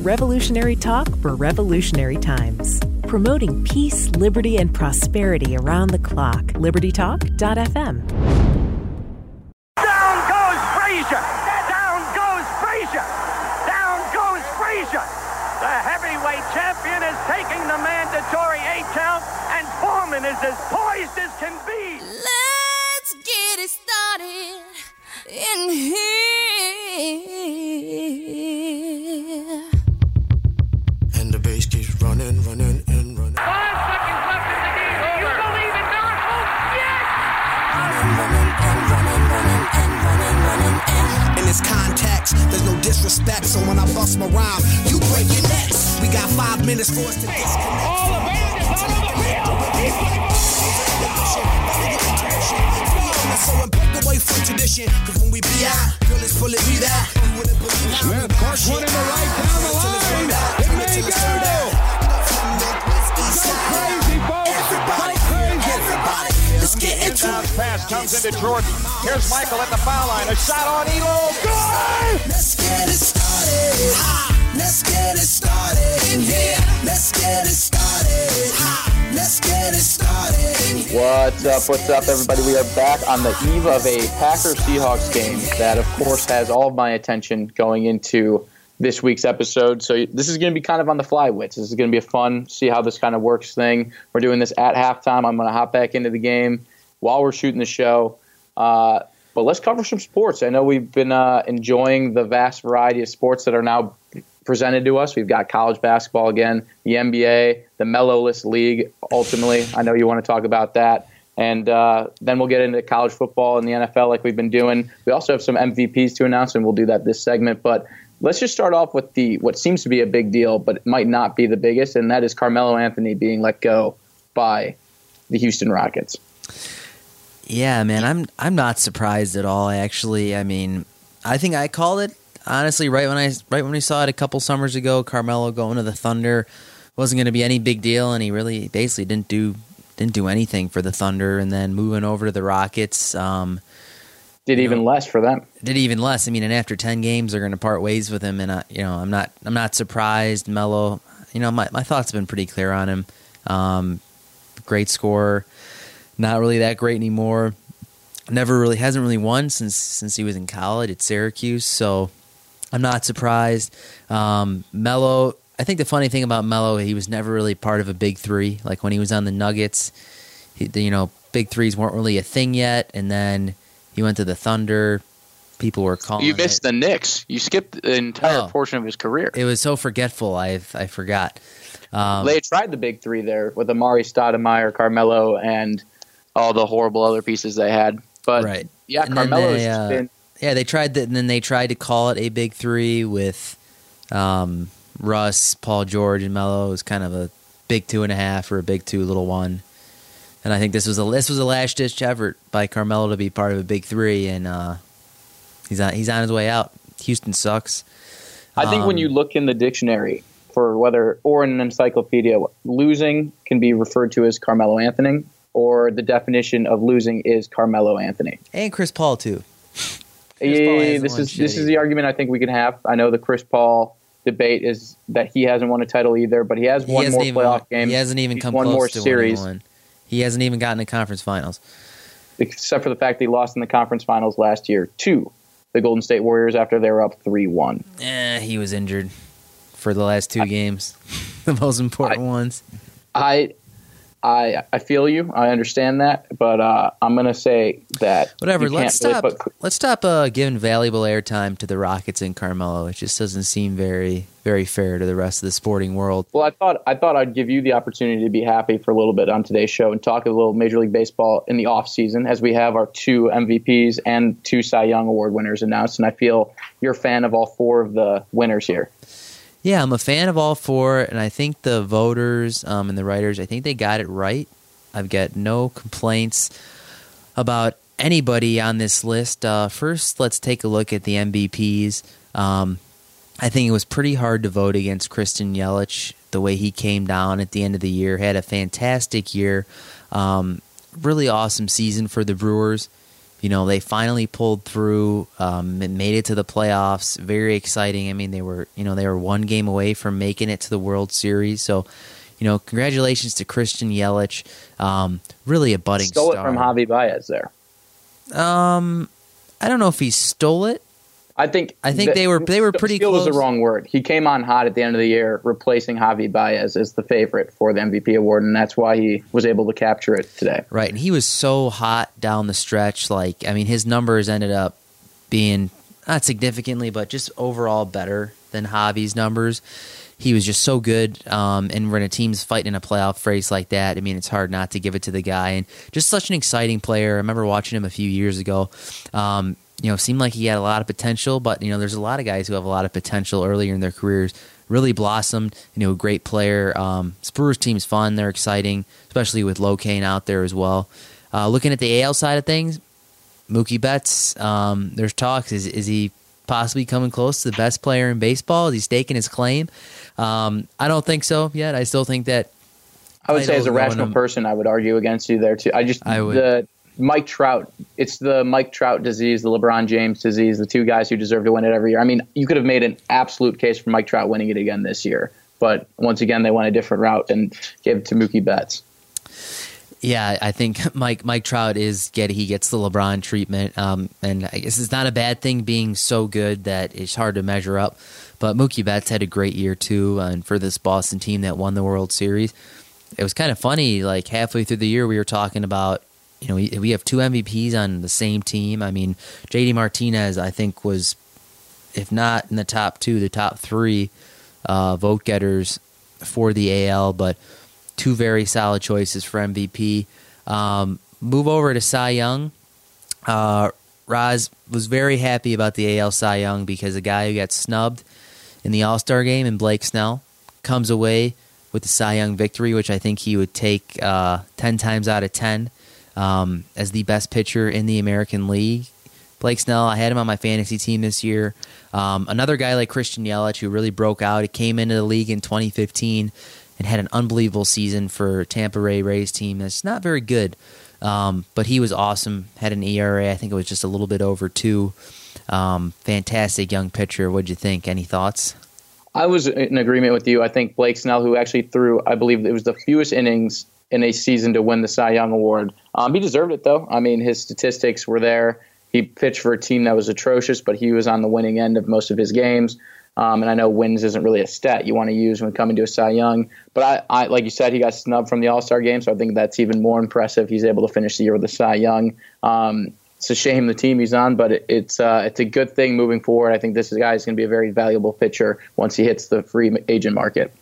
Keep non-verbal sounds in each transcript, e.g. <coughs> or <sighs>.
Revolutionary talk for revolutionary times. Promoting peace, liberty, and prosperity around the clock. LibertyTalk.fm. Down goes Frazier! Down goes Frazier! Down goes Frazier! The heavyweight champion is taking the mandatory eight count, and Foreman is as minutes for us to disconnect. All the band is out on the field. He's So and break away from tradition, cause when we be out, girl, it's fully be that. You wouldn't believe how Smith one in the right down the line. It may go. Go crazy, folks. Everybody, Go crazy. everybody, let's get into it. pass comes into Jordan. Here's Michael at the foul line. A shot on Ehlo. Good. Let's get it started. Let's get it started What's up? What's up, everybody? We are back on the eve of a Packers Seahawks game that, of course, has all of my attention going into this week's episode. So this is going to be kind of on the fly, Wits. This is going to be a fun, see how this kind of works thing. We're doing this at halftime. I'm going to hop back into the game while we're shooting the show. Uh, but let's cover some sports. I know we've been uh, enjoying the vast variety of sports that are now presented to us. We've got college basketball again, the NBA, the Mellowless League. Ultimately, I know you want to talk about that, and uh, then we'll get into college football and the NFL like we've been doing. We also have some MVPs to announce, and we'll do that this segment. But let's just start off with the what seems to be a big deal, but it might not be the biggest, and that is Carmelo Anthony being let go by the Houston Rockets. Yeah, man, I'm I'm not surprised at all. Actually, I mean, I think I called it honestly right when I right when we saw it a couple summers ago. Carmelo going to the Thunder wasn't going to be any big deal, and he really basically didn't do didn't do anything for the Thunder. And then moving over to the Rockets, um, Did even less for them. did even less. I mean, and after ten games, they're going to part ways with him, and I, you know, I'm not I'm not surprised. Melo, you know, my my thoughts have been pretty clear on him. Um, great scorer, not really that great anymore. Never really hasn't really won since since he was in college at Syracuse. So I'm not surprised. Um, Melo, I think the funny thing about Melo, he was never really part of a big three. Like when he was on the Nuggets, he, you know, big threes weren't really a thing yet, and then he went to the Thunder. People were calling. You missed it. the Knicks. You skipped the entire Oh. portion of his career. It was so forgetful. I I forgot. Um, they tried the big three there with Amar'e Stoudemire, Carmelo, and all the horrible other pieces they had. But Right. yeah, And then Carmelo's they, uh, been Yeah, they tried that, and then they tried to call it a big three with um, Russ, Paul George, and Melo. It was kind of a big two and a half or a big two, little one. And I think this was a this was a last ditch effort by Carmelo to be part of a big three, and uh, he's on he's on his way out. Houston sucks. I think when Um, you look in the dictionary for whether or in an encyclopedia, losing can be referred to as Carmelo Anthony, or the definition of losing is Carmelo Anthony. and Chris Paul too. Yeah, this is shit this is the argument I think we can have. I know the Chris Paul debate is that he hasn't won a title either, but he has He one more playoff won- game. He hasn't even He's come one close more to series, winning one. He hasn't even gotten to conference finals. except for the fact that he lost in the conference finals last year to the Golden State Warriors after they were up three one. Eh, he was injured for the last two games, <laughs> the most important ones. I I I feel you. I understand that, but uh, I'm gonna say that Whatever. Let's really stop. put- let's stop uh, giving valuable airtime to the Rockets and Carmelo. It just doesn't seem very, very fair to the rest of the sporting world. well, I thought I thought I'd give you the opportunity to be happy for a little bit on today's show and talk a little Major League Baseball in the off season as we have our two MVPs and two Cy Young Award winners announced, and I feel you're a fan of all four of the winners here. Yeah, I'm a fan of all four, and I think the voters um, and the writers, I think they got it right. I've got no complaints about anybody on this list. Uh, first, let's take a look at the MVPs. Um, I think it was pretty hard to vote against Christian Yelich the way he came down at the end of the year. Had a fantastic year, um, really awesome season for the Brewers. You know, they finally pulled through, um, and made it to the playoffs. Very exciting. I mean, they were, you know, they were one game away from making it to the World Series. So, you know, congratulations to Christian Yelich. Um, really a budding Stole star. it from Javi Baez there. Um, I don't know if he stole it. I think I think they were- they were pretty Steal was the wrong word. He came on hot at the end of the year, replacing Javi Baez as the favorite for the MVP award, and that's why he was able to capture it today. Right, and he was so hot down the stretch. Like, I mean, his numbers ended up being not significantly, but just overall better than Javi's numbers. He was just so good, um, and when a team's fighting in a playoff race like that, I mean, it's hard not to give it to the guy. And just such an exciting player. I remember watching him a few years ago. Um, you know, seemed like he had a lot of potential, but you know, there's a lot of guys who have a lot of potential earlier in their careers. Really blossomed. You know, a great player. Um, Spurs team's fun. They're exciting, especially with Locane out there as well. Uh, looking at the AL side of things, Mookie Betts. Um, there's talks. Is is he possibly coming close to the best player in baseball? Is he staking his claim? Um, I don't think so yet. I still think that I would say, as a rational him- person, I would argue against you there too. I just I would. the Mike Trout. It's the Mike Trout disease, the LeBron James disease. The two guys who deserve to win it every year. I mean, you could have made an absolute case for Mike Trout winning it again this year, but once again, they went a different route and gave it to Mookie Betts. Yeah, I think <laughs> Mike Mike Trout is get he gets the LeBron treatment, um, and I guess it's not a bad thing being so good that it's hard to measure up. But Mookie Betts had a great year too, and for this Boston team that won the World Series, it was kind of funny. Like halfway through the year, we were talking about you know we, we have two MVPs on the same team. I mean, JD Martinez, I think was if not in the top two, the top three uh, vote getters for the AL, but two very solid choices for MVP. Um, move over to Cy Young. Uh, Roz was very happy about the AL Cy Young because a guy who got snubbed in the All Star game and Blake Snell comes away with the Cy Young victory, which I think he would take uh, 10 times out of 10 um, as the best pitcher in the American League. Blake Snell, I had him on my fantasy team this year. Um, another guy like Christian Yelich who really broke out. He came into the league in 2015 and had an unbelievable season for Tampa Ray Rays team that's not very good. Um, but he was awesome. Had an ERA, I think it was just a little bit over two. Um, fantastic young pitcher. What'd you think? Any thoughts? I was in agreement with you. I think Blake Snell, who actually threw, I believe it was the fewest innings in a season to win the Cy Young Award. Um, he deserved it, though. I mean, his statistics were there. He pitched for a team that was atrocious, but he was on the winning end of most of his games. Um, and I know wins isn't really a stat you want to use when coming to a Cy Young. But I, I like you said, he got snubbed from the All Star game, so I think that's even more impressive. He's able to finish the year with a Cy Young. Um, it's a shame the team he's on, but it, it's uh, it's a good thing moving forward. I think this guy is going to be a very valuable pitcher once he hits the free agent market.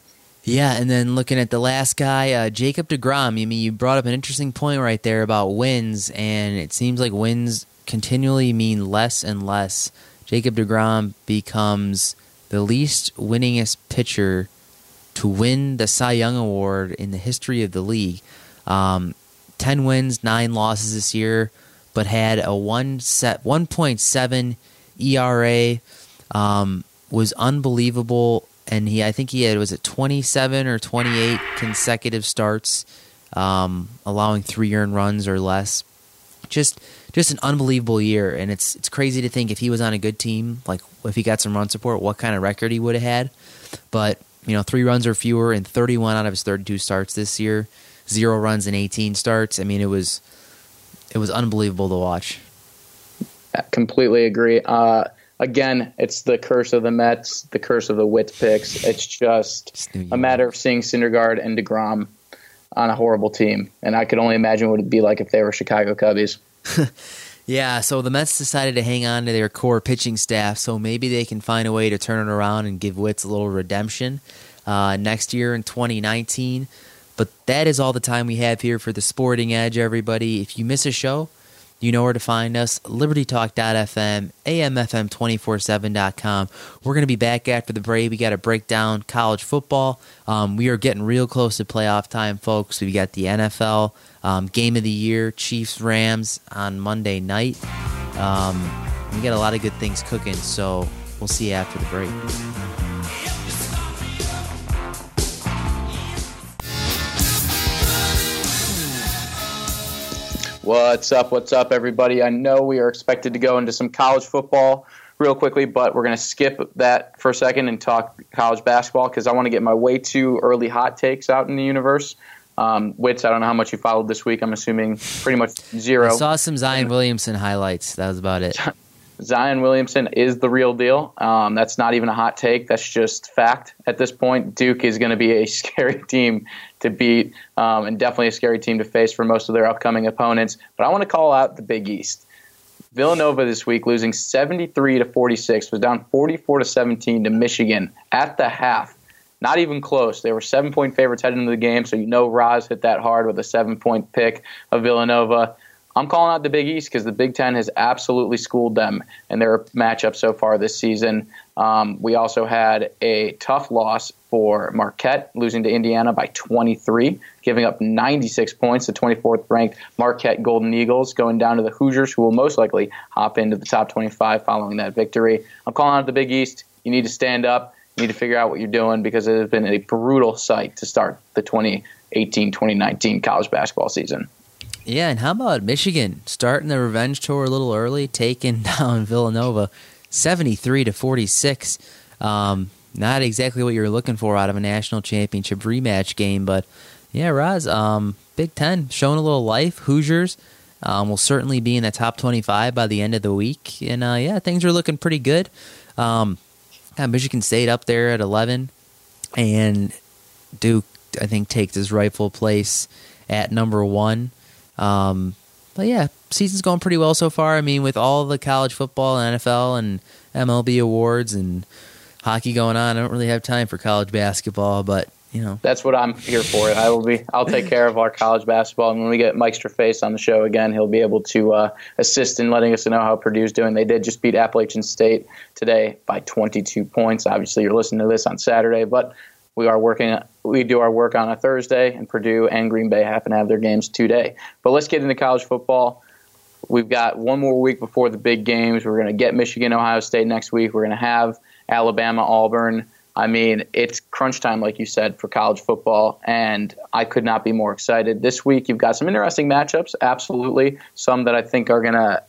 Yeah, and then looking at the last guy, uh, Jacob deGrom. I mean, you brought up an interesting point right there about wins, and it seems like wins continually mean less and less. Jacob deGrom becomes the least winningest pitcher to win the Cy Young Award in the history of the league. Um, Ten wins, nine losses this year, but had a one set one point seven ERA. Um, was unbelievable, and he I think he had was it twenty seven or twenty eight consecutive starts, um, allowing three earned runs or less. Just just an unbelievable year, and it's it's crazy to think if he was on a good team, like if he got some run support, what kind of record he would have had. But you know, three runs or fewer in 31 out of his 32 starts this year, zero runs in 18 starts. I mean, it was it was unbelievable to watch. I completely agree. Uh, again, it's the curse of the Mets, the curse of the Wits picks. It's just Just a matter of seeing Syndergaard and deGrom on a horrible team, and I could only imagine what it'd be like if they were Chicago Cubbies. <laughs> Yeah, so the Mets decided to hang on to their core pitching staff, so maybe they can find a way to turn it around and give Wits a little redemption uh, next year in 2019. But that is all the time we have here for the Sporting Edge, everybody. If you miss a show, you know where to find us libertytalk.fm, amfm247.com. We're going to be back after the break. We got to break down college football. Um, we are getting real close to playoff time, folks. We got the NFL um, game of the year, Chiefs Rams on Monday night. Um, we got a lot of good things cooking, so we'll see you after the break. What's up? What's up, everybody? I know we are expected to go into some college football real quickly, but we're going to skip that for a second and talk college basketball because I want to get my way too early hot takes out in the universe. Um, Wits, I don't know how much you followed this week. I'm assuming pretty much zero. I saw some Zion Williamson highlights. That was about it. <laughs> Zion Williamson is the real deal. Um, that's not even a hot take. That's just fact at this point. Duke is going to be a <laughs> scary team to beat um, and definitely a scary team to face for most of their upcoming opponents. But I want to call out the Big East. Villanova this week losing 73 to 46 was down 44 to 17 to Michigan at the half. Not even close. They were seven point favorites heading into the game, so you know Roz hit that hard with a seven point pick of Villanova. I'm calling out the Big East because the Big Ten has absolutely schooled them in their matchup so far this season. Um, we also had a tough loss for Marquette, losing to Indiana by 23, giving up 96 points, the 24th ranked Marquette Golden Eagles, going down to the Hoosiers, who will most likely hop into the top 25 following that victory. I'm calling out the Big East. You need to stand up. You need to figure out what you're doing because it has been a brutal sight to start the 2018 2019 college basketball season. Yeah, and how about Michigan starting the revenge tour a little early, taking <laughs> down Villanova, seventy-three to forty-six. Um, not exactly what you're looking for out of a national championship rematch game, but yeah, Roz, um, Big Ten showing a little life. Hoosiers um, will certainly be in the top twenty-five by the end of the week, and uh, yeah, things are looking pretty good. Um, Michigan State up there at eleven, and Duke, I think, takes his rightful place at number one. Um, but yeah, season's going pretty well so far. I mean, with all the college football, and NFL, and MLB awards and hockey going on, I don't really have time for college basketball. But you know, that's what I'm here for. I will be. I'll take care of our college basketball, and when we get Mike Straface on the show again, he'll be able to uh, assist in letting us know how Purdue's doing. They did just beat Appalachian State today by 22 points. Obviously, you're listening to this on Saturday, but we are working. We do our work on a Thursday, and Purdue and Green Bay happen to have their games today. But let's get into college football. We've got one more week before the big games. We're going to get Michigan, Ohio State next week. We're going to have Alabama, Auburn. I mean, it's crunch time, like you said, for college football, and I could not be more excited. This week, you've got some interesting matchups, absolutely. Some that I think are going to,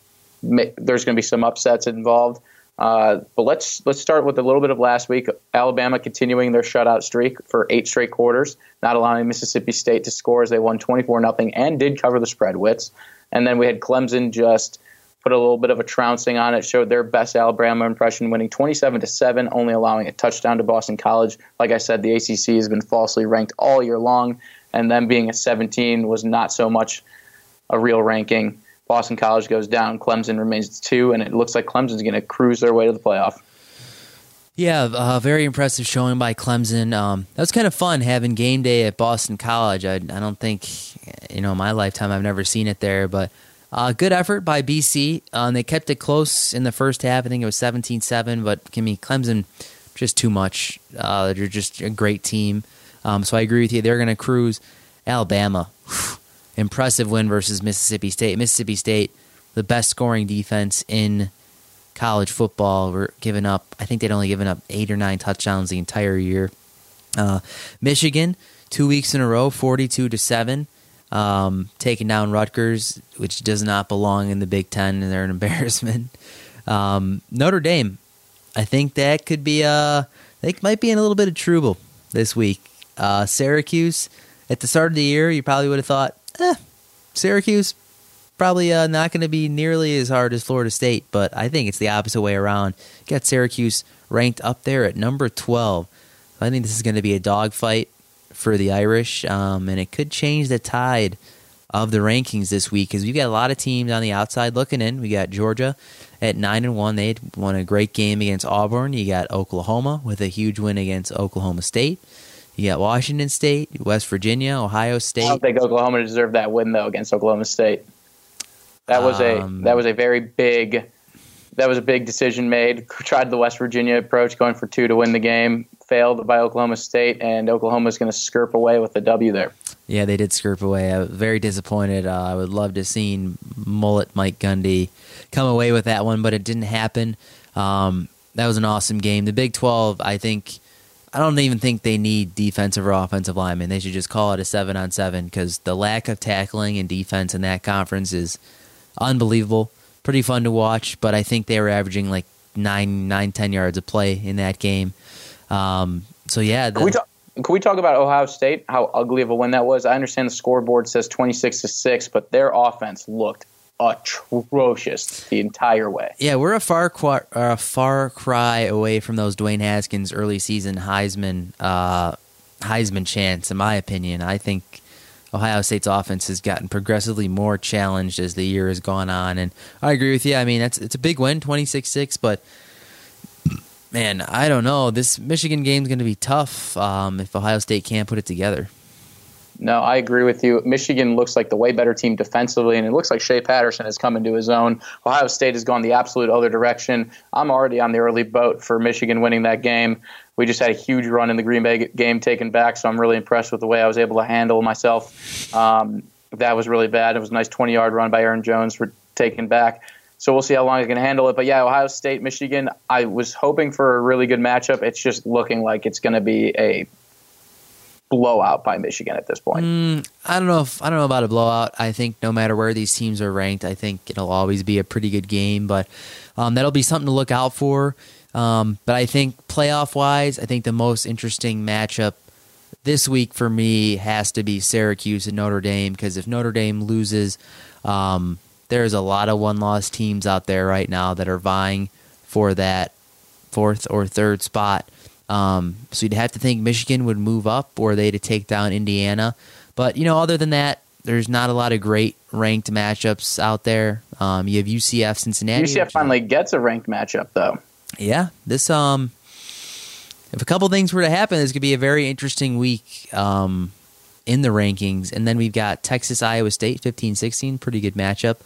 there's going to be some upsets involved. Uh, but let's let's start with a little bit of last week. Alabama continuing their shutout streak for eight straight quarters, not allowing Mississippi State to score as they won 24 nothing and did cover the spread. Wits, and then we had Clemson just put a little bit of a trouncing on it, showed their best Alabama impression, winning 27 to seven, only allowing a touchdown to Boston College. Like I said, the ACC has been falsely ranked all year long, and them being a 17 was not so much a real ranking. Boston College goes down, Clemson remains two, and it looks like Clemson's going to cruise their way to the playoff. Yeah, uh, very impressive showing by Clemson. Um, that was kind of fun having game day at Boston College. I, I don't think, you know, my lifetime I've never seen it there, but uh, good effort by BC. Um, they kept it close in the first half. I think it was 17 7, but I mean, Clemson, just too much. Uh, they're just a great team. Um, so I agree with you. They're going to cruise. Alabama. Impressive win versus Mississippi State. Mississippi State, the best scoring defense in college football, were giving up. I think they'd only given up eight or nine touchdowns the entire year. Uh, Michigan, two weeks in a row, forty-two to seven, um, taking down Rutgers, which does not belong in the Big Ten, and they're an <laughs> embarrassment. Um, Notre Dame, I think that could be a. They might be in a little bit of trouble this week. Uh, Syracuse, at the start of the year, you probably would have thought eh, Syracuse probably uh, not going to be nearly as hard as Florida State, but I think it's the opposite way around. Got Syracuse ranked up there at number 12. I think this is going to be a dogfight for the Irish, um, and it could change the tide of the rankings this week because we've got a lot of teams on the outside looking in. We got Georgia at nine and one; they won a great game against Auburn. You got Oklahoma with a huge win against Oklahoma State. You got Washington State, West Virginia, Ohio State. I don't think Oklahoma deserved that win though against Oklahoma State. That was um, a that was a very big that was a big decision made. Tried the West Virginia approach, going for two to win the game. Failed by Oklahoma State, and Oklahoma is going to skirp away with the W there. Yeah, they did skirp away. I was very disappointed. Uh, I would love to have seen mullet Mike Gundy come away with that one, but it didn't happen. Um, that was an awesome game. The Big Twelve, I think I don't even think they need defensive or offensive linemen. They should just call it a seven on seven because the lack of tackling and defense in that conference is unbelievable. Pretty fun to watch, but I think they were averaging like nine, nine, ten yards of play in that game. Um, so yeah, the, Can we talk? Can we talk about Ohio State? How ugly of a win that was. I understand the scoreboard says twenty six to six, but their offense looked atrocious the entire way. Yeah, we're a far qu- a far cry away from those Dwayne Haskins early season Heisman uh, Heisman chance, in my opinion. I think Ohio State's offense has gotten progressively more challenged as the year has gone on, and I agree with you. I mean, it's it's a big win, 26-6, but man, I don't know. This Michigan game's going to be tough um, if Ohio State can't put it together. No, I agree with you. Michigan looks like the way better team defensively, and it looks like Shea Patterson has come into his own. Ohio State has gone the absolute other direction. I'm already on the early boat for Michigan winning that game. We just had a huge run in the Green Bay game taken back, so I'm really impressed with the way I was able to handle myself. Um, that was really bad. It was a nice 20 yard run by Aaron Jones for taken back. So we'll see how long I can handle it. But yeah, Ohio State, Michigan, I was hoping for a really good matchup. It's just looking like it's going to be a blowout by Michigan at this point. Mm, I don't know if I don't know about a blowout. I think no matter where these teams are ranked, I think it'll always be a pretty good game. But um, that'll be something to look out for. Um, but I think playoff wise, I think the most interesting matchup this week for me has to be Syracuse and Notre Dame because if Notre Dame loses, um, there's a lot of one loss teams out there right now that are vying for that fourth or third spot. Um, so you'd have to think Michigan would move up or they to take down Indiana. But, you know, other than that, there's not a lot of great ranked matchups out there. Um, you have UCF Cincinnati. UCF finally gets a ranked matchup, though. Yeah, this um, if a couple things were to happen, this could be a very interesting week um, in the rankings. And then we've got Texas Iowa State 15-16, pretty good matchup.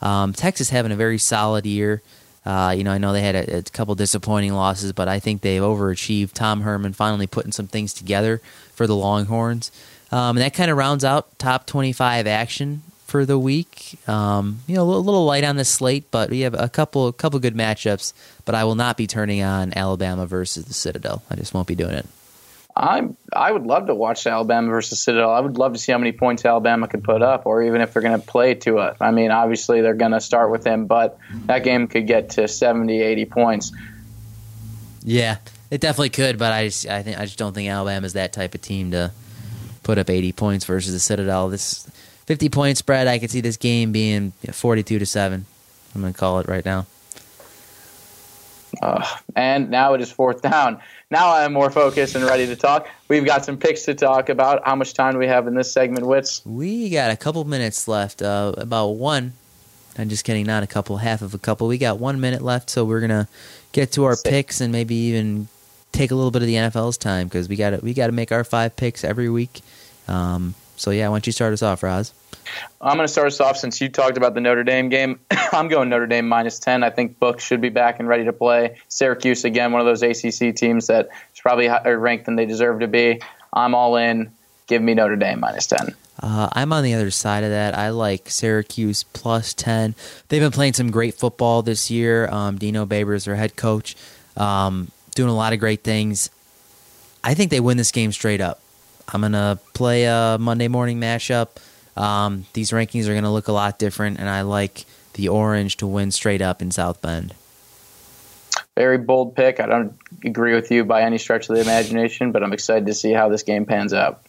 Um, Texas having a very solid year. Uh, you know, I know they had a, a, couple disappointing losses, but I think they've overachieved. Tom Herman finally putting some things together for the Longhorns. Um, and that kind of rounds out top 25 action for the week. Um, you know, a little, light on the slate, but we have a couple, a couple good matchups. But I will not be turning on Alabama versus the Citadel. I just won't be doing it. I I would love to watch Alabama versus Citadel. I would love to see how many points Alabama could put up, or even if they're going to play to it. I mean, obviously they're going to start with him, but that game could get to 70, 80 points. Yeah, it definitely could, but I just I think I just don't think Alabama is that type of team to put up 80 points versus the Citadel. This 50 point spread, I could see this game being 42 to 7. I'm going to call it right now. Uh, and now it is fourth down. Now I am more focused and ready to talk. We've got some picks to talk about. How much time do we have in this segment, Wits? We got a couple minutes left. Uh, about one. I'm just kidding, not a couple, half of a couple. We got one minute left, so we're gonna get to our Six. picks and maybe even take a little bit of the NFL's time because we got to we got to make our five picks every week. Um, so yeah, why don't you start us off, Roz? I'm going to start us off since you talked about the Notre Dame game. <coughs> I'm going Notre Dame minus 10. I think Book should be back and ready to play. Syracuse, again, one of those ACC teams that is probably higher ranked than they deserve to be. I'm all in. Give me Notre Dame minus 10. Uh, I'm on the other side of that. I like Syracuse plus 10. They've been playing some great football this year. Um, Dino Babers is their head coach, um, doing a lot of great things. I think they win this game straight up. I'm going to play a Monday morning mashup. Um, these rankings are going to look a lot different, and I like the orange to win straight up in South Bend. Very bold pick. I don't agree with you by any stretch of the imagination, but I'm excited to see how this game pans out.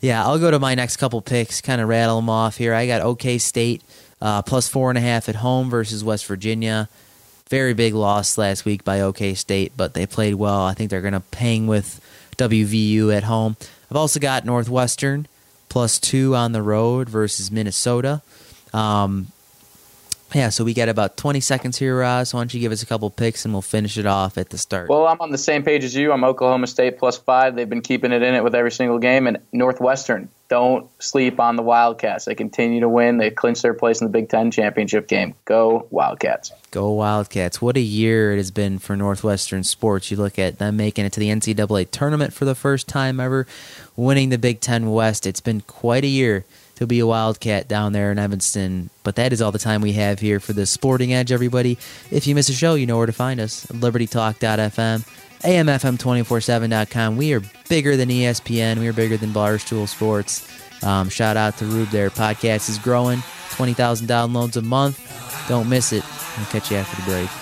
Yeah, I'll go to my next couple picks, kind of rattle them off here. I got OK State uh, plus four and a half at home versus West Virginia. Very big loss last week by OK State, but they played well. I think they're going to hang with WVU at home. I've also got Northwestern plus two on the road versus Minnesota. Um, yeah, so we got about 20 seconds here, Ross. Why don't you give us a couple picks and we'll finish it off at the start? Well, I'm on the same page as you. I'm Oklahoma State plus five. They've been keeping it in it with every single game. And Northwestern, don't sleep on the Wildcats. They continue to win. They clinch their place in the Big Ten championship game. Go Wildcats. Go Wildcats. What a year it has been for Northwestern sports. You look at them making it to the NCAA tournament for the first time ever, winning the Big Ten West. It's been quite a year to be a Wildcat down there in Evanston. But that is all the time we have here for the Sporting Edge, everybody. If you miss a show, you know where to find us libertytalk.fm AMFM247.com. We are bigger than ESPN. We are bigger than Barstool Sports. Um, shout out to Rube there. Podcast is growing. 20,000 downloads a month. Don't miss it. I'll catch you after the break.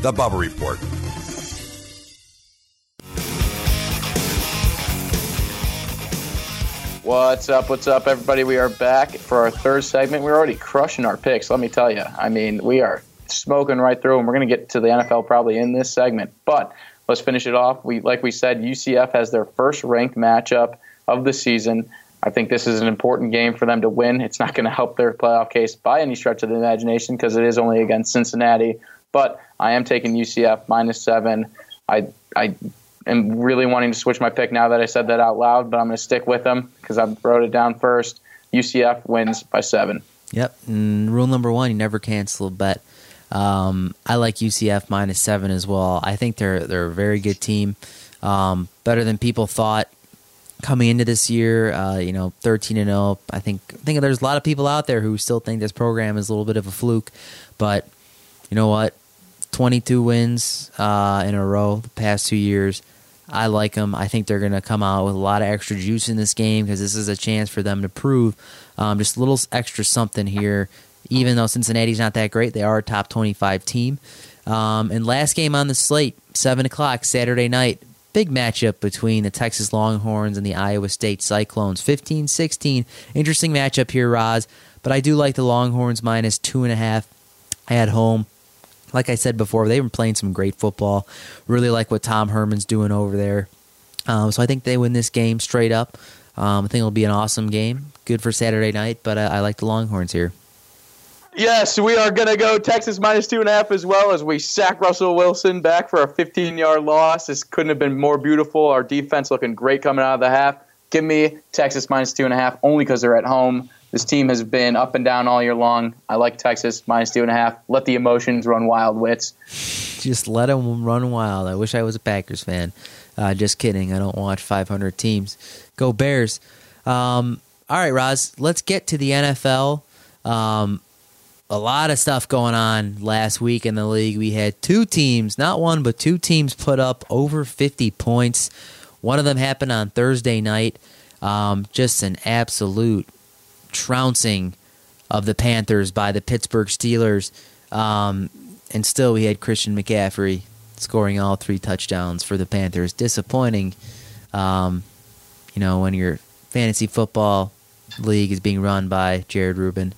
The Bubba Report. What's up? What's up, everybody? We are back for our third segment. We're already crushing our picks. Let me tell you. I mean, we are smoking right through, and we're going to get to the NFL probably in this segment. But let's finish it off. We, like we said, UCF has their first ranked matchup of the season. I think this is an important game for them to win. It's not going to help their playoff case by any stretch of the imagination because it is only against Cincinnati. But I am taking UCF minus seven. I I am really wanting to switch my pick now that I said that out loud, but I'm going to stick with them because I wrote it down first. UCF wins by seven. Yep. And rule number one: you never cancel a bet. Um, I like UCF minus seven as well. I think they're they're a very good team, um, better than people thought coming into this year. Uh, you know, thirteen and zero. I think I think there's a lot of people out there who still think this program is a little bit of a fluke, but you know what? 22 wins uh, in a row the past two years. I like them. I think they're going to come out with a lot of extra juice in this game because this is a chance for them to prove um, just a little extra something here. Even though Cincinnati's not that great, they are a top 25 team. Um, and last game on the slate, 7 o'clock Saturday night, big matchup between the Texas Longhorns and the Iowa State Cyclones. 15 16. Interesting matchup here, Roz. But I do like the Longhorns minus 2.5 at home like I said before, they've been playing some great football. Really like what Tom Herman's doing over there. Um, so I think they win this game straight up. Um, I think it'll be an awesome game. Good for Saturday night, but I, I like the Longhorns here. Yes, we are going to go Texas minus two and a half as well as we sack Russell Wilson back for a 15 yard loss. This couldn't have been more beautiful. Our defense looking great coming out of the half. Give me Texas minus two and a half only because they're at home. This team has been up and down all year long. I like Texas minus two and a half. Let the emotions run wild, wits. Just let them run wild. I wish I was a Packers fan. Uh, just kidding. I don't watch 500 teams. Go Bears. Um, all right, Roz. Let's get to the NFL. Um, a lot of stuff going on last week in the league. We had two teams, not one, but two teams put up over 50 points. One of them happened on Thursday night. Um, just an absolute trouncing of the Panthers by the Pittsburgh Steelers. Um, and still, we had Christian McCaffrey scoring all three touchdowns for the Panthers. Disappointing, um, you know, when your fantasy football league is being run by Jared Rubin.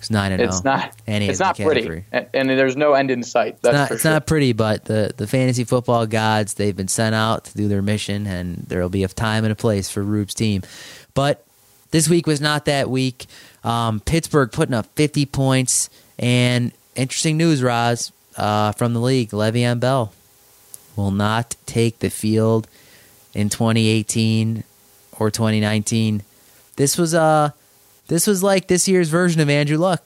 Who's nine and It's zero, not. and it's not McCaffrey. pretty, and, and there's no end in sight. It's That's not, for it's sure. not pretty, but the, the fantasy football gods, they've been sent out to do their mission, and there will be a time and a place for Rube's team. But this week was not that week. Um, Pittsburgh putting up 50 points, and interesting news, Roz, uh, from the league. Le'Veon Bell will not take the field in 2018 or 2019. This was uh, this was like this year's version of Andrew Luck.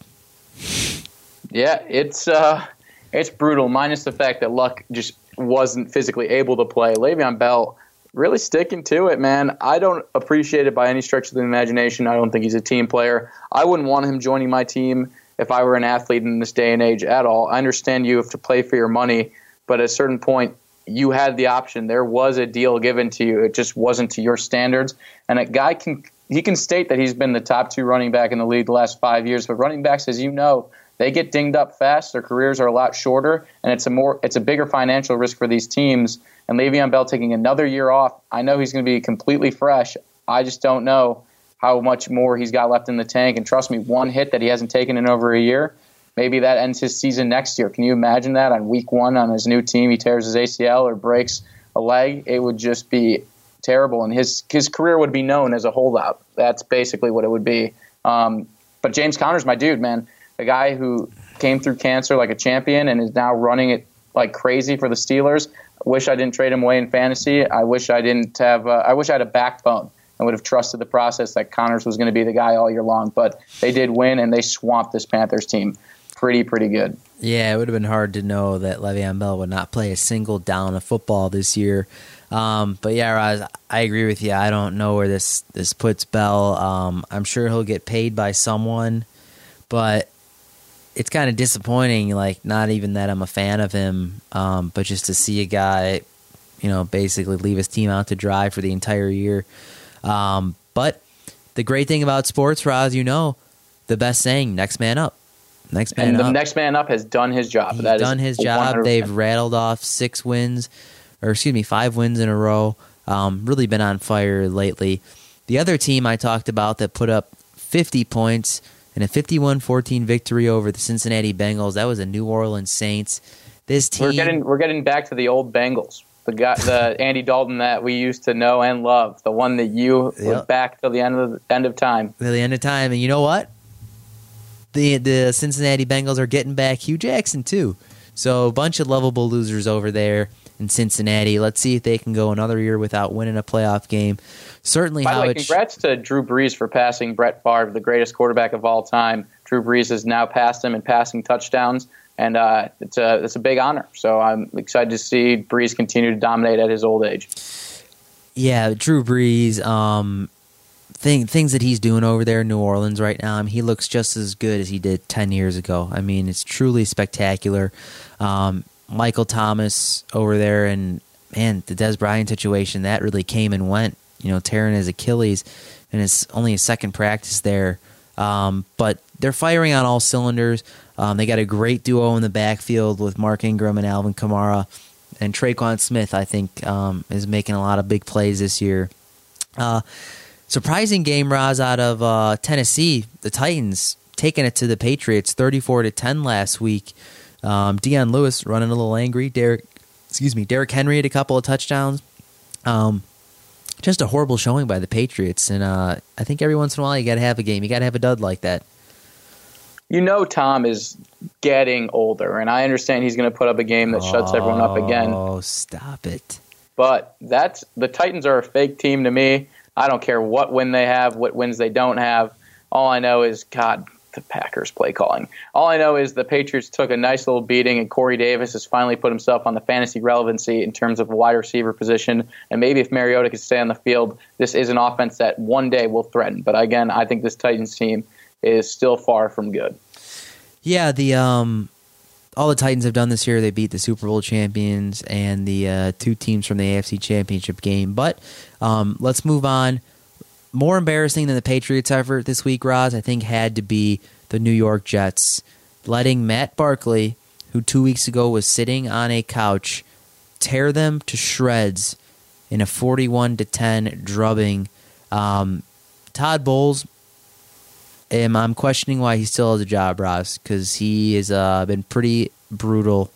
Yeah, it's uh, it's brutal. Minus the fact that Luck just wasn't physically able to play. Le'Veon Bell really sticking to it, man. I don't appreciate it by any stretch of the imagination. I don't think he's a team player. I wouldn't want him joining my team if I were an athlete in this day and age at all. I understand you have to play for your money, but at a certain point, you had the option. There was a deal given to you. It just wasn't to your standards. And a guy can he can state that he's been the top two running back in the league the last five years. But running backs, as you know, they get dinged up fast. Their careers are a lot shorter, and it's a more it's a bigger financial risk for these teams. And Le'Veon Bell taking another year off, I know he's going to be completely fresh. I just don't know how much more he's got left in the tank. And trust me, one hit that he hasn't taken in over a year, maybe that ends his season next year. Can you imagine that on week one on his new team, he tears his ACL or breaks a leg? It would just be terrible, and his his career would be known as a holdout. That's basically what it would be. Um, but James Conner's my dude, man. A guy who came through cancer like a champion and is now running it like crazy for the Steelers. I wish I didn't trade him away in fantasy. I wish I didn't have. Uh, I wish I had a backbone and would have trusted the process that Connors was going to be the guy all year long. But they did win, and they swamped this Panthers team pretty, pretty good. Yeah, it would have been hard to know that Le'Veon Bell would not play a single down of football this year. Um, but yeah, Roz, I agree with you. I don't know where this this puts Bell. Um, I'm sure he'll get paid by someone, but it's kind of disappointing. Like not even that I'm a fan of him, um, but just to see a guy, you know, basically leave his team out to dry for the entire year. Um, but the great thing about sports, Roz, you know, the best saying, "Next man up." Next man and the up. next man up has done his job. He's That is done his job. 100%. They've rattled off six wins, or excuse me, five wins in a row. Um, really been on fire lately. The other team I talked about that put up 50 points in a 51-14 victory over the Cincinnati Bengals. That was the New Orleans Saints. This team, We're getting we're getting back to the old Bengals. The guy, the <laughs> Andy Dalton that we used to know and love, the one that you Yep. was back till the end of the end of time. to the end of time, and you know what? The the Cincinnati Bengals are getting back Hue Jackson too. So a bunch of lovable losers over there in Cincinnati. Let's see if they can go another year without winning a playoff game. Certainly, By the how way, it sh- congrats to Drew Brees for passing Brett Favre, the greatest quarterback of all time. Drew Brees has now passed him in passing touchdowns, and uh, it's a it's a big honor. So I'm excited to see Brees continue to dominate at his old age. yeah, Drew Brees, um, thing, things that he's doing over there in New Orleans right now, I mean, he looks just as good as he did 10 years ago. I mean, it's truly spectacular. Um, Michael Thomas over there, and man, the Dez Bryant situation, that really came and went, you know, tearing his Achilles, and it's only his second practice there. Um, but they're firing on all cylinders. Um, they got a great duo in the backfield with Mark Ingram and Alvin Kamara and Tre'Quan Smith, I think, um, is making a lot of big plays this year. Uh, surprising game, Roz, out of uh, Tennessee. The Titans taking it to the Patriots, thirty-four to ten last week. Um, Dion Lewis running a little angry. Derek, excuse me, Derrick Henry had a couple of touchdowns. Um, just a horrible showing by the Patriots, and uh, I think every once in a while you got to have a game. You got to have a dud like that. You know, Tom is getting older, and I understand he's going to put up a game that shuts everyone up again. Oh, stop it! But that's the Titans are a fake team to me. I don't care what win they have, what wins they don't have. All I know is God, the Packers play calling. All I know is the Patriots took a nice little beating, and Corey Davis has finally put himself on the fantasy relevancy in terms of a wide receiver position. And maybe if Mariota could stay on the field, this is an offense that one day will threaten. But again, I think this Titans team is still far from good. Yeah, the um, all the Titans have done this year. They beat the Super Bowl champions and the uh, two teams from the AFC Championship game. But um, let's move on. More embarrassing than the Patriots' effort this week, Roz, I think had to be the New York Jets letting Matt Barkley, who two weeks ago was sitting on a couch, tear them to shreds in a forty-one to ten drubbing. Um, Todd Bowles um, I'm questioning why he still has a job, Ross, because he has uh, been pretty brutal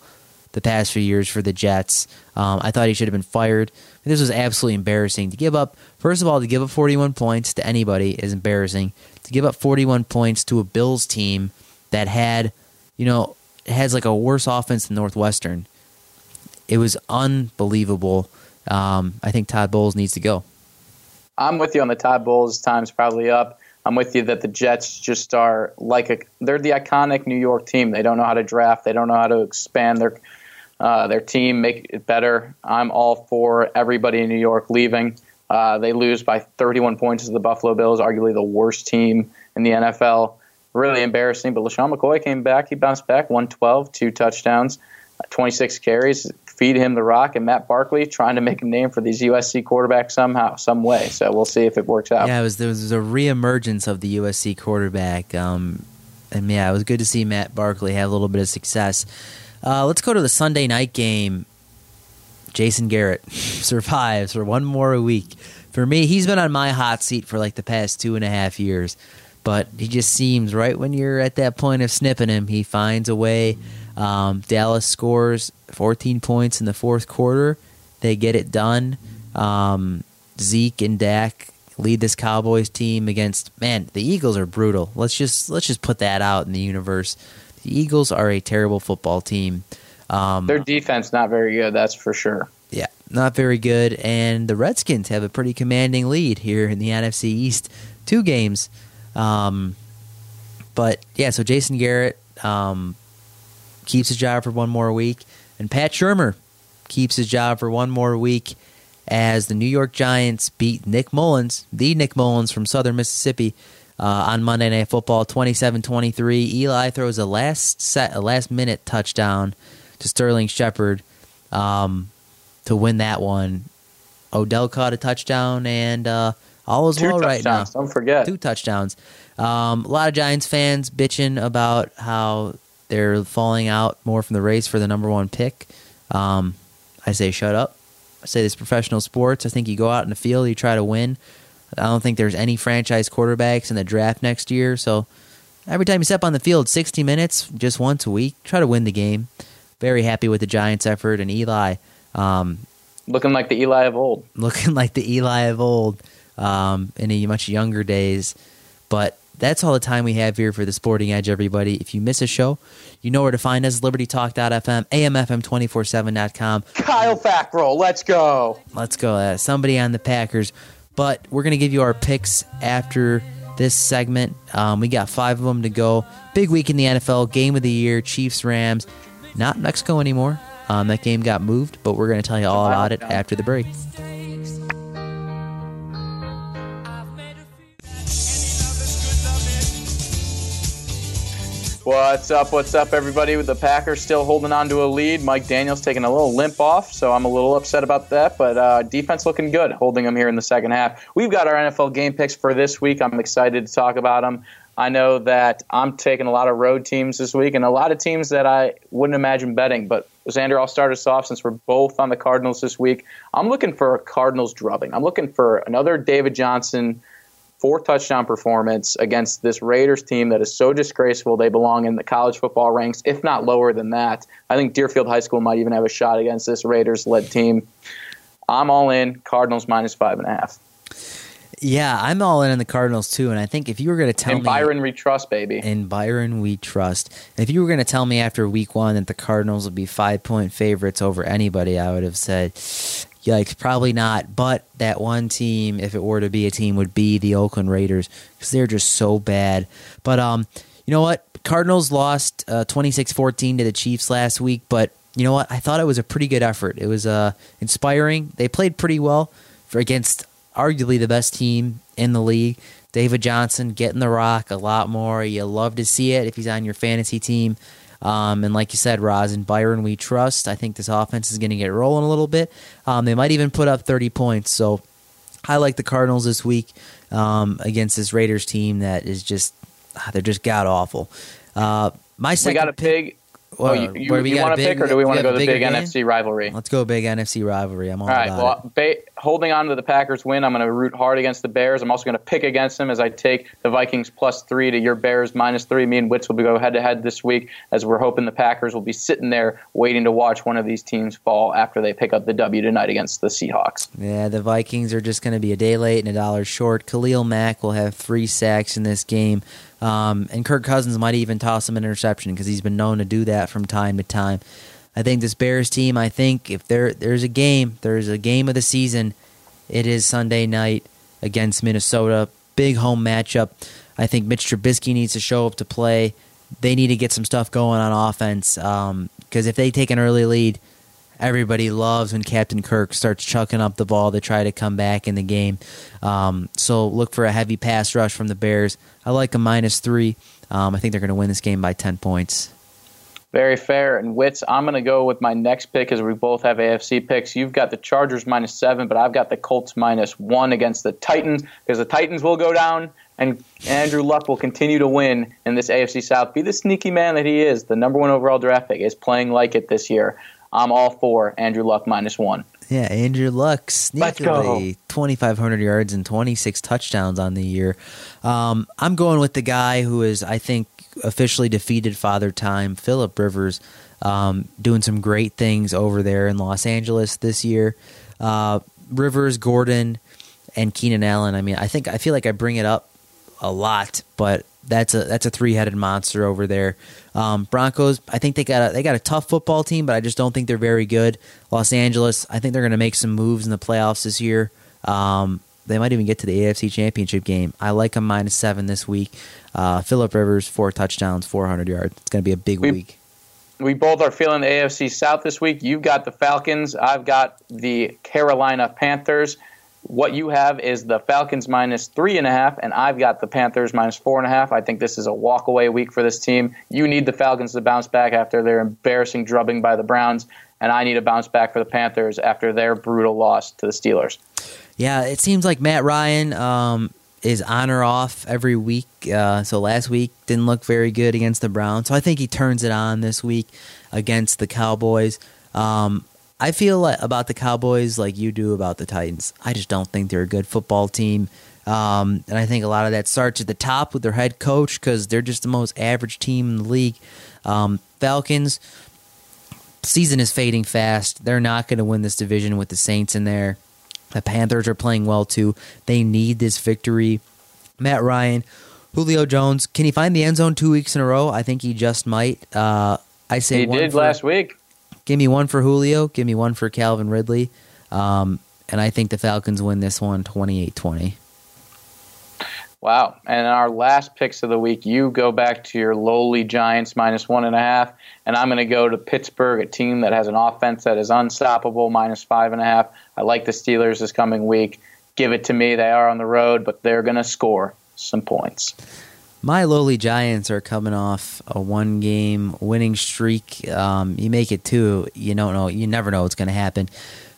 the past few years for the Jets. Um, I thought he should have been fired. This was absolutely embarrassing. To give up, first of all, to give up 41 points to anybody is embarrassing. To give up 41 points to a Bills team that had, you know, has like a worse offense than Northwestern, it was unbelievable. Um, I think Todd Bowles needs to go. I'm with you on the Todd Bowles. Time's probably up. I'm with you that the Jets just are like a they're the iconic New York team. They don't know how to draft. They don't know how to expand their uh, their team, make it better. I'm all for everybody in New York leaving. Uh, they lose by 31 points to the Buffalo Bills, arguably the worst team in the NFL. Really embarrassing. But LeSean McCoy came back. He bounced back, 112, two touchdowns, 26 carries. Feed him the rock, and Matt Barkley trying to make a name for these USC quarterbacks somehow, some way. So we'll see if it works out. Yeah, it was there was a reemergence of the USC quarterback. Um, And yeah, it was good to see Matt Barkley have a little bit of success. Uh, let's go to the Sunday night game. Jason Garrett <laughs> survives for one more week. For me, he's been on my hot seat for like the past two and a half years. But he just seems right when you're at that point of snipping him, he finds a way. Um, Dallas scores 14 points in the fourth quarter. They get it done. Um, Zeke and Dak lead this Cowboys team against man. The Eagles are brutal. Let's just let's just put that out in the universe. The Eagles are a terrible football team. Um, Their defense not very good, that's for sure. yeah, not very good. And the Redskins have a pretty commanding lead here in the NFC East. Two games. Um, but yeah, so Jason Garrett um, keeps his job for one more week, and Pat Shurmur keeps his job for one more week as the New York Giants beat Nick Mullens, the Nick Mullens from Southern Mississippi, uh, on Monday Night Football, 27-23. Eli throws a last set, a last minute touchdown to Sterling Shepard um, to win that one. Odell caught a touchdown, and uh, all is Two well right now. don't forget. Two touchdowns. Um, a lot of Giants fans bitching about how they're falling out more from the race for the number one pick. Um, I say shut up. I say this professional sports. I think you go out in the field, you try to win. I don't think there's any franchise quarterbacks in the draft next year. So every time you step on the field, 60 minutes, just once a week, try to win the game. Very happy with the Giants' effort and Eli. Um, Looking like the Eli of old. <laughs> looking like the Eli of old um, in a much younger days. But that's all the time we have here for the Sporting Edge, everybody. If you miss a show, you know where to find us libertytalk.fm, amfm247.com. Kyle Fackrell, let's go. Let's go. Uh, somebody on the Packers. But we're going to give you our picks after this segment. Um, we got five of them to go. Big week in the NFL, game of the year, Chiefs, Rams. Not Mexico anymore. Um, that game got moved, but we're going to tell you all about it after the break. What's up? What's up, everybody? With the Packers still holding on to a lead, Mike Daniels taking a little limp off, so I'm a little upset about that. But uh, defense looking good, holding them here in the second half. We've got our NFL game picks for this week. I'm excited to talk about them. I know that I'm taking a lot of road teams this week, and a lot of teams that I wouldn't imagine betting. But Xander, I'll start us off since we're both on the Cardinals this week. I'm looking for a Cardinals drubbing. I'm looking for another David Johnson four touchdown performance against this Raiders team that is so disgraceful. They belong in the college football ranks, if not lower than that. I think Deerfield High School might even have a shot against this Raiders led team. I'm all in. Cardinals minus five and a half. Yeah, I'm all in on the Cardinals too, and I think if you were going to tell And me Byron we trust, baby. in Byron we trust, if you were going to tell me after Week One that the Cardinals would be five point favorites over anybody, I would have said, "Yikes, probably not." But that one team, if it were to be a team, would be the Oakland Raiders because they're just so bad. But um, you know what? Cardinals lost uh, 26-14 to the Chiefs last week, but you know what? I thought it was a pretty good effort. It was uh, inspiring. They played pretty well for against arguably the best team in the league. David Johnson getting the rock a lot more. You love to see it if he's on your fantasy team. Um, and like you said, Roz and Byron, we trust. I think this offense is going to get rolling a little bit. Um, they might even put up 30 points. So I like the Cardinals this week um, against this Raiders team that is just, ah, they're just god awful. Uh, my We second got a pick- big. Oh, you, you, we you want to pick, or do we want to go to the big game? NFC rivalry? Let's go big NFC rivalry. I'm all, All right. Well, ba- holding on to the Packers win, I'm going to root hard against the Bears. I'm also going to pick against them as I take the Vikings plus three to your Bears minus three. Me and Witz will be go head to head this week as we're hoping the Packers will be sitting there waiting to watch one of these teams fall after they pick up the W tonight against the Seahawks. Yeah, the Vikings are just going to be a day late and a dollar short. Khalil Mack will have three sacks in this game. Um, and Kirk Cousins might even toss him an interception because he's been known to do that from time to time. I think this Bears team, I think if there there's a game, there's a game of the season, it is Sunday night against Minnesota. Big home matchup. I think Mitch Trubisky needs to show up to play. They need to get some stuff going on offense because if they take an early lead, everybody loves when Captain Kirk starts chucking up the ball to try to come back in the game. Um, so look for a heavy pass rush from the Bears. I like a minus three. Um, I think they're going to win this game by ten points. Very fair. And Wits, I'm going to go with my next pick because we both have AFC picks. You've got the Chargers minus seven, but I've got the Colts minus one against the Titans because the Titans will go down and Andrew Luck will continue to win in this AFC South. Be the sneaky man that he is. The number one overall draft pick is playing like it this year. I'm all for Andrew Luck minus one. Yeah, Andrew Luck sneakily 2,500 yards and 26 touchdowns on the year. Um, I'm going with the guy who is, I think, officially defeated Father Time, Philip Rivers, um, doing some great things over there in Los Angeles this year. Uh, Rivers, Gordon, and Keenan Allen. I mean, I think I feel like I bring it up a lot, but that's a that's a three headed monster over there. Um, Broncos, I think they got a, they got a tough football team, but I just don't think they're very good. Los Angeles, I think they're going to make some moves in the playoffs this year. Um, they might even get to the AFC Championship game. I like them minus seven this week. Uh, Philip Rivers, four touchdowns, 400 yards. It's going to be a big We- week. We both are feeling the AFC South this week. You've got the Falcons. I've got the Carolina Panthers. What you have is the Falcons minus three and a half, and I've got the Panthers minus four and a half. I think this is a walkaway week for this team. You need the Falcons to bounce back after their embarrassing drubbing by the Browns, and I need a bounce back for the Panthers after their brutal loss to the Steelers. Yeah, it seems like Matt Ryan um, is on or off every week. Uh, so last week didn't look very good against the Browns. So I think he turns it on this week against the Cowboys. Um, I feel like about the Cowboys like you do about the Titans. I just don't think they're a good football team. Um, and I think a lot of that starts at the top with their head coach because they're just the most average team in the league. Um, Falcons, season is fading fast. They're not going to win this division with the Saints in there. The Panthers are playing well too. They need this victory. Matt Ryan, Julio Jones, can he find the end zone two weeks in a row? I think he just might. Uh, I say He did for- last week. Give me one for Julio. Give me one for Calvin Ridley. Um, and I think the Falcons win this one 28 20. Wow. And our last picks of the week, you go back to your lowly Giants minus one and a half, and I'm going to go to Pittsburgh, a team that has an offense that is unstoppable, minus five and a half. I like the Steelers this coming week. Give it to me. They are on the road, but they're going to score some points. My lowly Giants are coming off a one game winning streak. Um, you make it two, you don't know, you never know what's going to happen.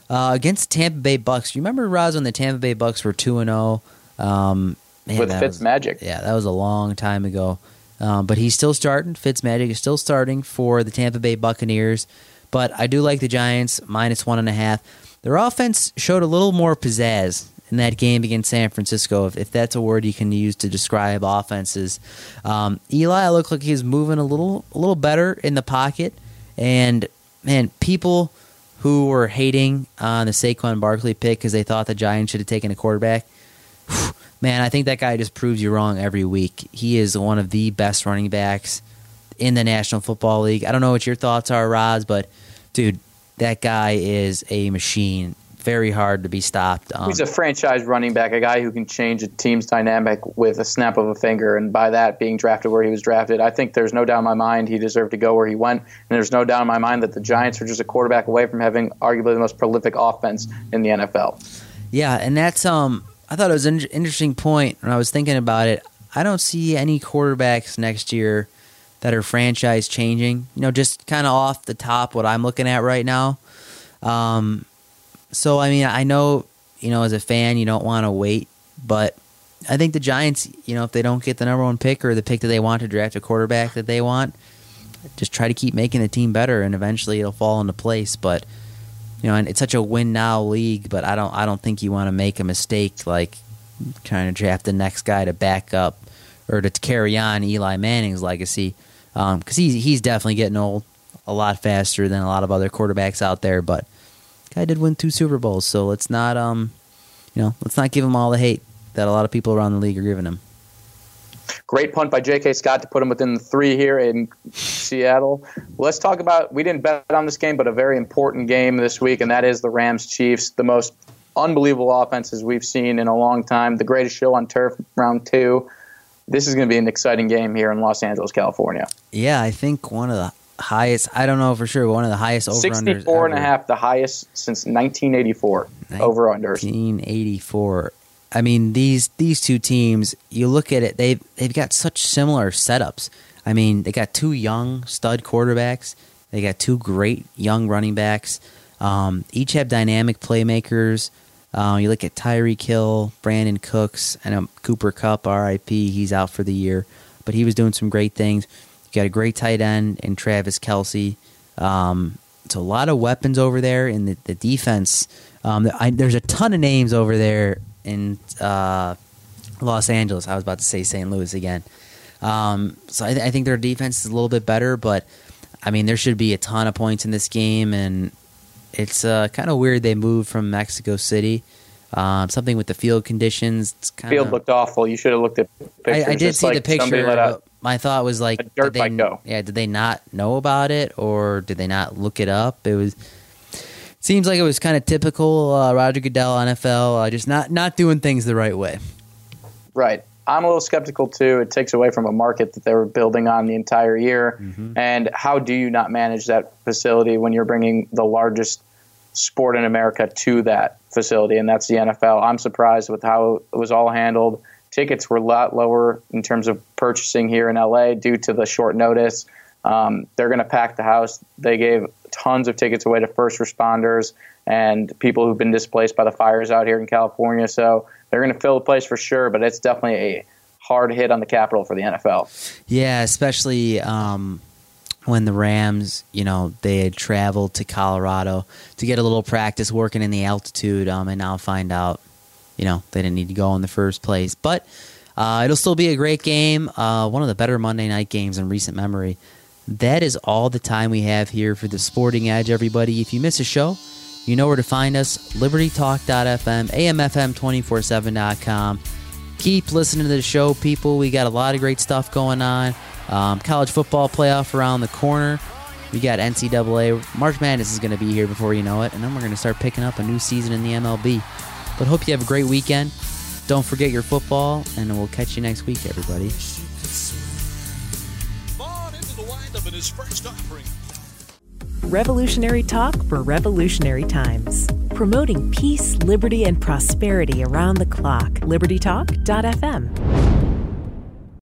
Uh, against Tampa Bay Bucks, you remember Roz when the Tampa Bay Bucks were two and zero? Um, With Fitz was- Magic. Yeah, that was a long time ago. Um, but he's still starting. Fitz Magic is still starting for the Tampa Bay Buccaneers. But I do like the Giants minus one and a half. Their offense showed a little more pizzazz in that game against San Francisco, if, if that's a word you can use to describe offenses. Um, Eli looked like he was moving a little a little better in the pocket, and man, people who were hating on the Saquon Barkley pick because they thought the Giants should have taken a quarterback. <sighs> Man, I think that guy just proves you wrong every week. He is one of the best running backs in the National Football League. I don't know what your thoughts are, Roz, but dude, that guy is a machine. Very hard to be stopped. Um, He's a franchise running back, a guy who can change a team's dynamic with a snap of a finger, and by that being drafted where he was drafted, I think there's no doubt in my mind he deserved to go where he went, and there's no doubt in my mind that the Giants are just a quarterback away from having arguably the most prolific offense in the NFL. Yeah, and that's um. I thought it was an interesting point when I was thinking about it. I don't see any quarterbacks next year that are franchise changing. You know, just kind of off the top, what I'm looking at right now. Um, so I mean, I know you know as a fan you don't want to wait, but I think the Giants, you know, if they don't get the number one pick or the pick that they want to draft a quarterback that they want, just try to keep making the team better, and eventually it'll fall into place. But you know, and it's such a win now league, but I don't I don't think you want to make a mistake like trying to draft the next guy to back up or to carry on Eli Manning's legacy um, because he's he's definitely getting old a lot faster than a lot of other quarterbacks out there. But guy did win two Super Bowls, so let's not um you know let's not give him all the hate that a lot of people around the league are giving him. Great punt by J.K. Scott to put him within the three here in Seattle. Let's talk about, we didn't bet on this game, but a very important game this week, and that is the Rams Chiefs, the most unbelievable offenses we've seen in a long time. The greatest show on turf, round two. This is going to be an exciting game here in Los Angeles, California. Yeah, I think one of the highest. I don't know for sure. One of the highest over unders. 64 and a half, the highest since 1984 over unders. 1984. I mean these these two teams. You look at it; they've they've got such similar setups. I mean, they got two young stud quarterbacks. They got two great young running backs. Um, each have dynamic playmakers. Uh, you look at Tyreek Hill, Brandin Cooks, and um, Cooper Kupp, RIP. He's out for the year, but he was doing some great things. You got a great tight end in Travis Kelce. Um, it's a lot of weapons over there in the, the defense. Um, I, there's a ton of names over there in uh, Los Angeles. I was about to say St. Louis again. Um, so I, I, think their defense is a little bit better, but I mean there should be a ton of points in this game, and it's uh, kind of weird they moved from Mexico City. Um, something with the field conditions. Kinda, field looked awful. You should have looked at pictures. I, I did see like the picture. My thought was like, dirt did they, go. Yeah, did they not know about it, or did they not look it up? It was seems like it was kind of typical uh, Roger Goodell NFL, uh, just not not doing things the right way. Right. I'm a little skeptical too. It takes away from a market that they were building on the entire year. Mm-hmm. And how do you not manage that facility when you're bringing the largest sport in America to that facility? And that's the NFL. I'm surprised with how it was all handled. Tickets were a lot lower in terms of purchasing here in LA due to the short notice. Um, they're going to pack the house. They gave tons of tickets away to first responders and people who've been displaced by the fires out here in California. So they're going to fill the place for sure, but it's definitely a hard hit on the capital for the NFL. Yeah, especially um, when the Rams, you know, they had traveled to Colorado to get a little practice working in the altitude, um, and now find out, you know, they didn't need to go in the first place. But uh, it'll still be a great game, uh, one of the better Monday night games in recent memory. That is all the time we have here for the Sporting Edge, everybody. If you miss a show, you know where to find us libertytalk.fm, amfm247.com. Keep listening to the show, people. We got a lot of great stuff going on. Um, college football playoff around the corner. We got NCAA. March Madness is going to be here before you know it, and then we're going to start picking up a new season in the MLB. But hope you have a great weekend. Don't forget your football, and we'll catch you next week, everybody. Revolutionary talk for revolutionary times. Promoting peace, liberty, and prosperity around the clock. LibertyTalk.fm.